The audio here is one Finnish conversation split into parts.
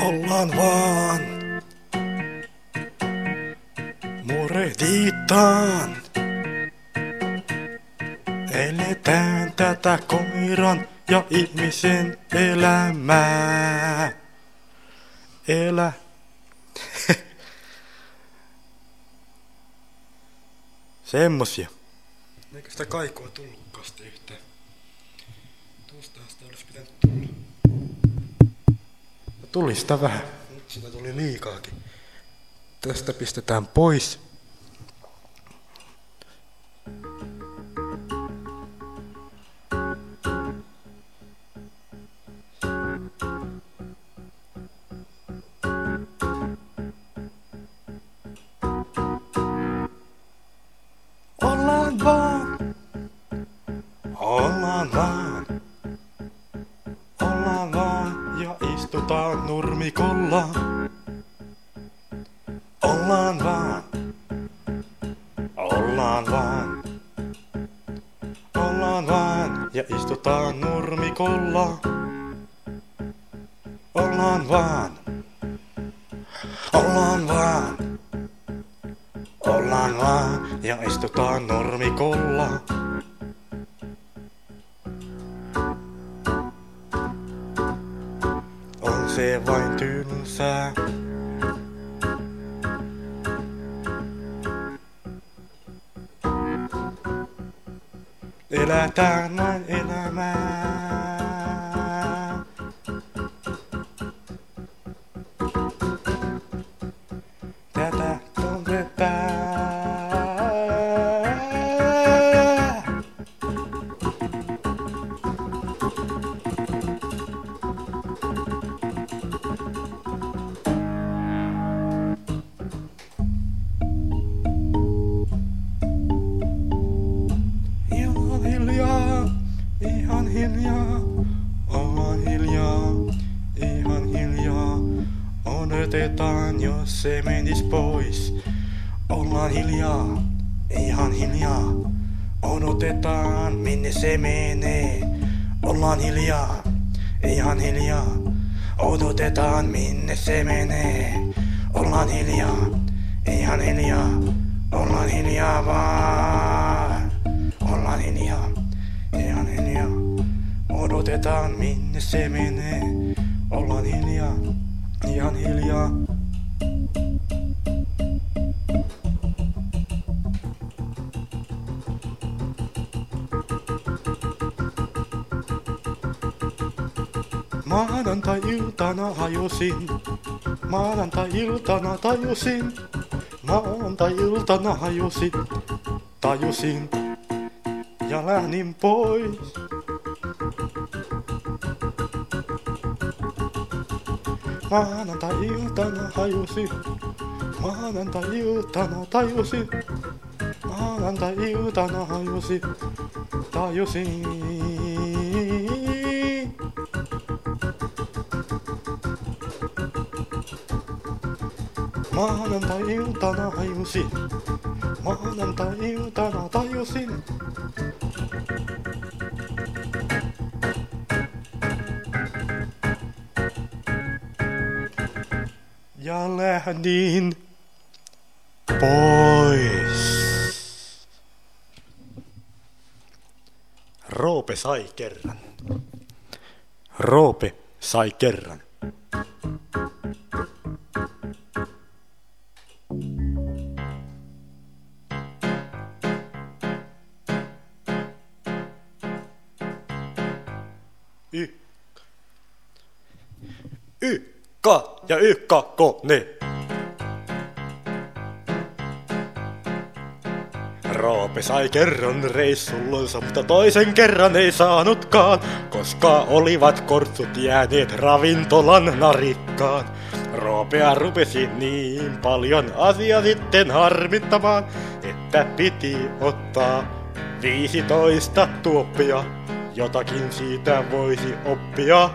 Ollaan vaan. Murehditaan. Eletään tätä koiran ja ihmisen elämää. Elä. Semmosia. Eikä sitä kaikua tullutkaan yhtään. Tuostahan sitä olisi pitänyt tulla. Tuli sitä vähän. Sitä tuli liikaakin. Tästä pistetään pois. Ollaan vaan. Ollaan vaan. Ollaan vaan ja istutaan nurmikolla. Ollaan vaan. Ollaan vaan. Ollaan vaan ja istutaan nurmikolla. On se vain tylsää. Elätään vain elämää. Odotetaan, jos se menis pois. Ollaan hiljaa, ihan hiljaa. Odotetaan, minne se menee. Ollaan hiljaa, ihan hiljaa. Odotetaan, minne se menee. Ollaan hiljaa, ihan hiljaa. Ollaan hiljaa vaan. Ollaan hiljaa, ihan hiljaa. Odotetaan minne se menee. Ollaan hiljaa, ihan hiljaa. なんた言うたなはよしん。まあなんた言うたなたよしん。まあなんた言うたなはよしたよしん。やらにんぽい。まあなんた言うたなはよしまあなんた言うたなたよしまあなんた言うたなはよしたよしん。Maanantai-iltana hajusin, maanantai-iltana tajusin. Ja lähdin pois. Roope sai kerran. Roope sai kerran. Ykka ja ykkakone. Roope sai kerran reissullonsa, mutta toisen kerran ei saanutkaan, koska olivat kortsut jääneet ravintolan narikkaan. Roopea rupesi niin paljon asia sitten harmittamaan, että piti ottaa 15 tuoppia. Jotakin siitä voisi oppia.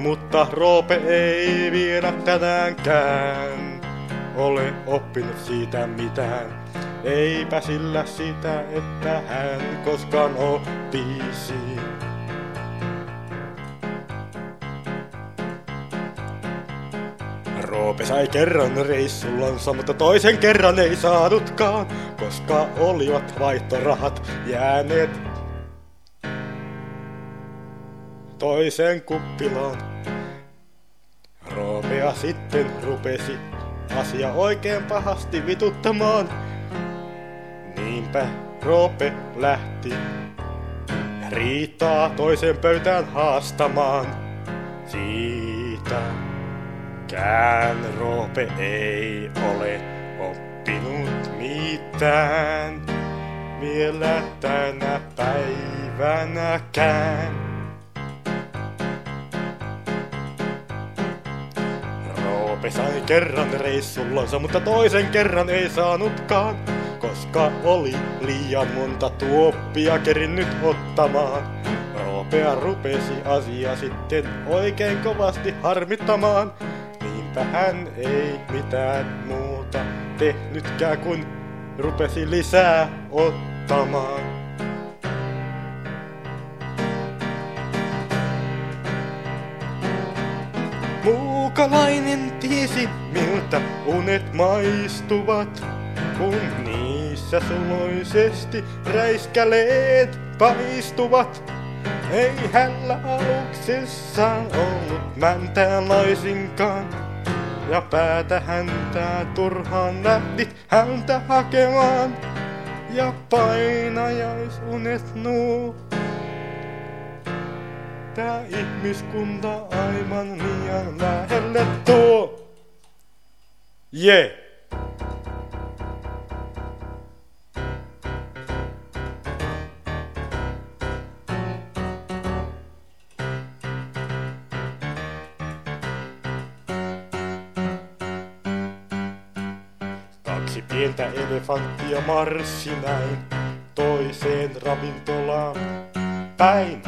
Mutta Roope ei vielä tänäänkään ole oppinut siitä mitään. Eipä sillä sitä, että hän koskaan oppisi. Roope sai kerran reissullansa, mutta toisen kerran ei saanutkaan, koska olivat vaihtorahat jääneet toisen kuppilaan. Roopea sitten rupesi asia oikein pahasti vituttamaan. Niinpä Roope lähti riitaa toisen pöytään haastamaan. Siitä kään Roope ei ole oppinut mitään vielä tänä päivänäkään. Roope sai kerran reissullansa, mutta toisen kerran ei saanutkaan, koska oli liian monta tuoppia kerinnyt ottamaan. Roopea rupesi asia sitten oikein kovasti harmittamaan, niinpä hän ei mitään muuta tehnytkään kuin rupesi lisää ottamaan. Muukalainen tiesi, miltä unet maistuvat, kun niissä suloisesti räiskäleet paistuvat. Ei hällä aluksessa ollut mäntään laisinkaan, ja päätä häntää turhaan lähdit häntä hakemaan. Ja painajaisunet nuu Tää ihmiskunta aivan liian lähelle tuo. Je! Yeah. Kaksi pientä elefanttia marssi näin toiseen ravintolaan päin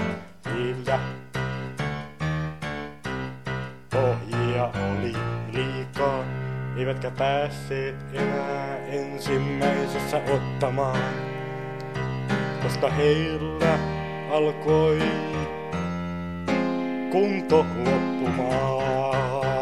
eivätkä päässeet enää ensimmäisessä ottamaan, koska heillä alkoi kunto loppumaan.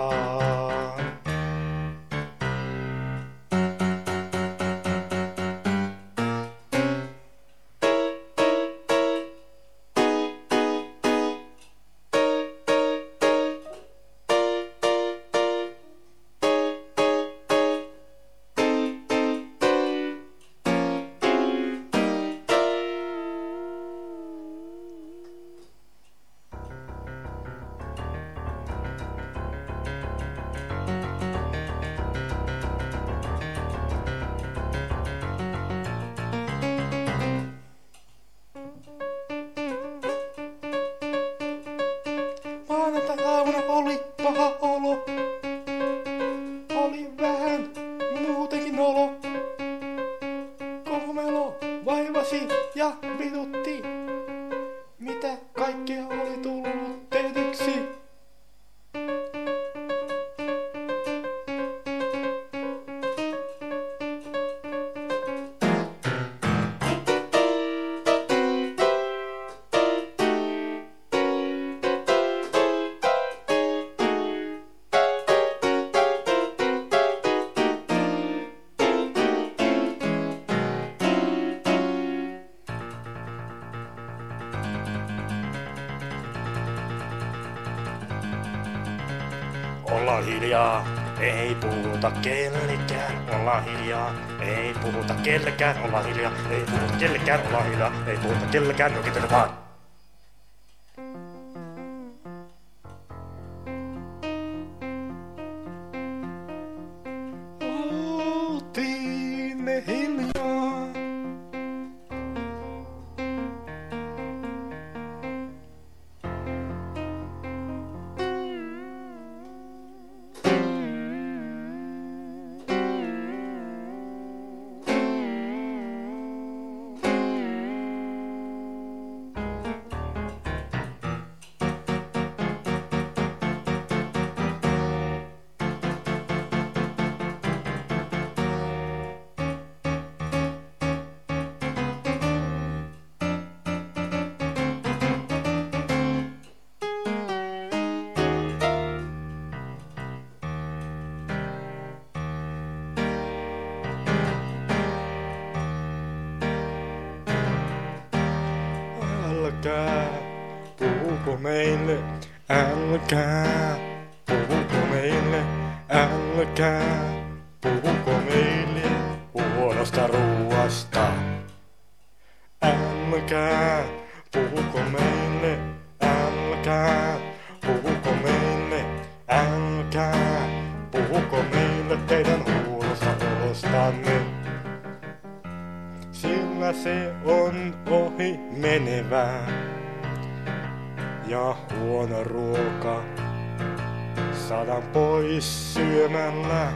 Olla hiljaa, ei puhuta kellekään, olla hiljaa, ei puhuta kellekään, olla hiljaa, ei puhuta kellekään, olla hiljaa, ei puhuta kellekään, jokitele vaan. Meille, älkää. Puhuko meille, älkää. Puhuko meille huonosta ruuasta. Älkää, puhuko meille, älkää. Puhuko meille, älkää. Puhuko meille teidän huonosta olostanne. Sillä se on ohi menevää. Ja huono ruoka saadaan pois syömällä.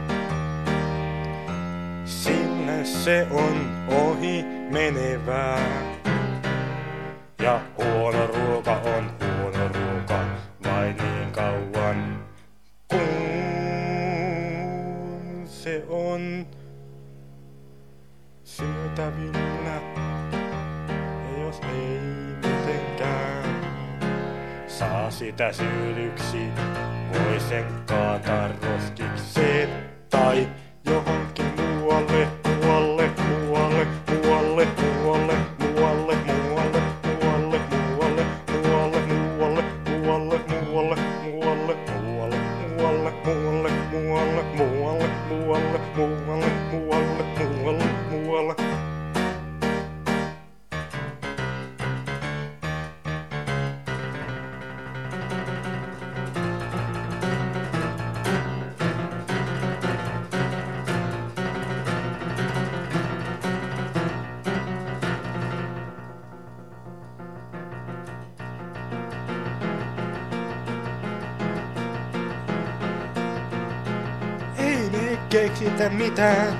Sillä se on ohi menevää. Ja huono ruoka on huono ruoka vain niin kauan kun se on syötävillä. Jos ei sitä syydyksi, voi sen kaataa roskikseen tai keksitä mitään,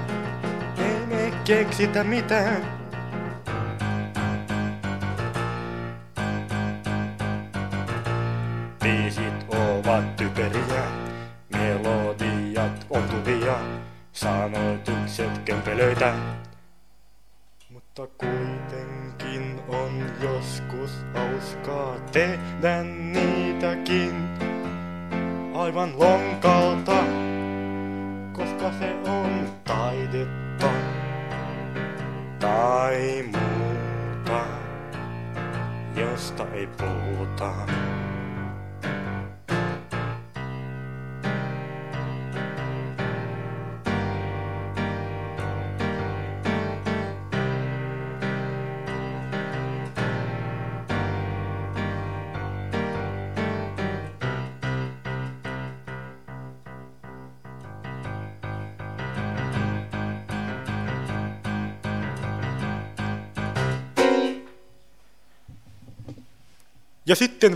ei me keksitä mitään. Biisit ovat typeriä, melodiat ontuvia, sanoitukset kömpelöitä. Mutta kuitenkin on joskus hauskaa tehdä niitäkin aivan lonkalta koska se on taidetta tai muuta, josta ei puhuta. Ja sitten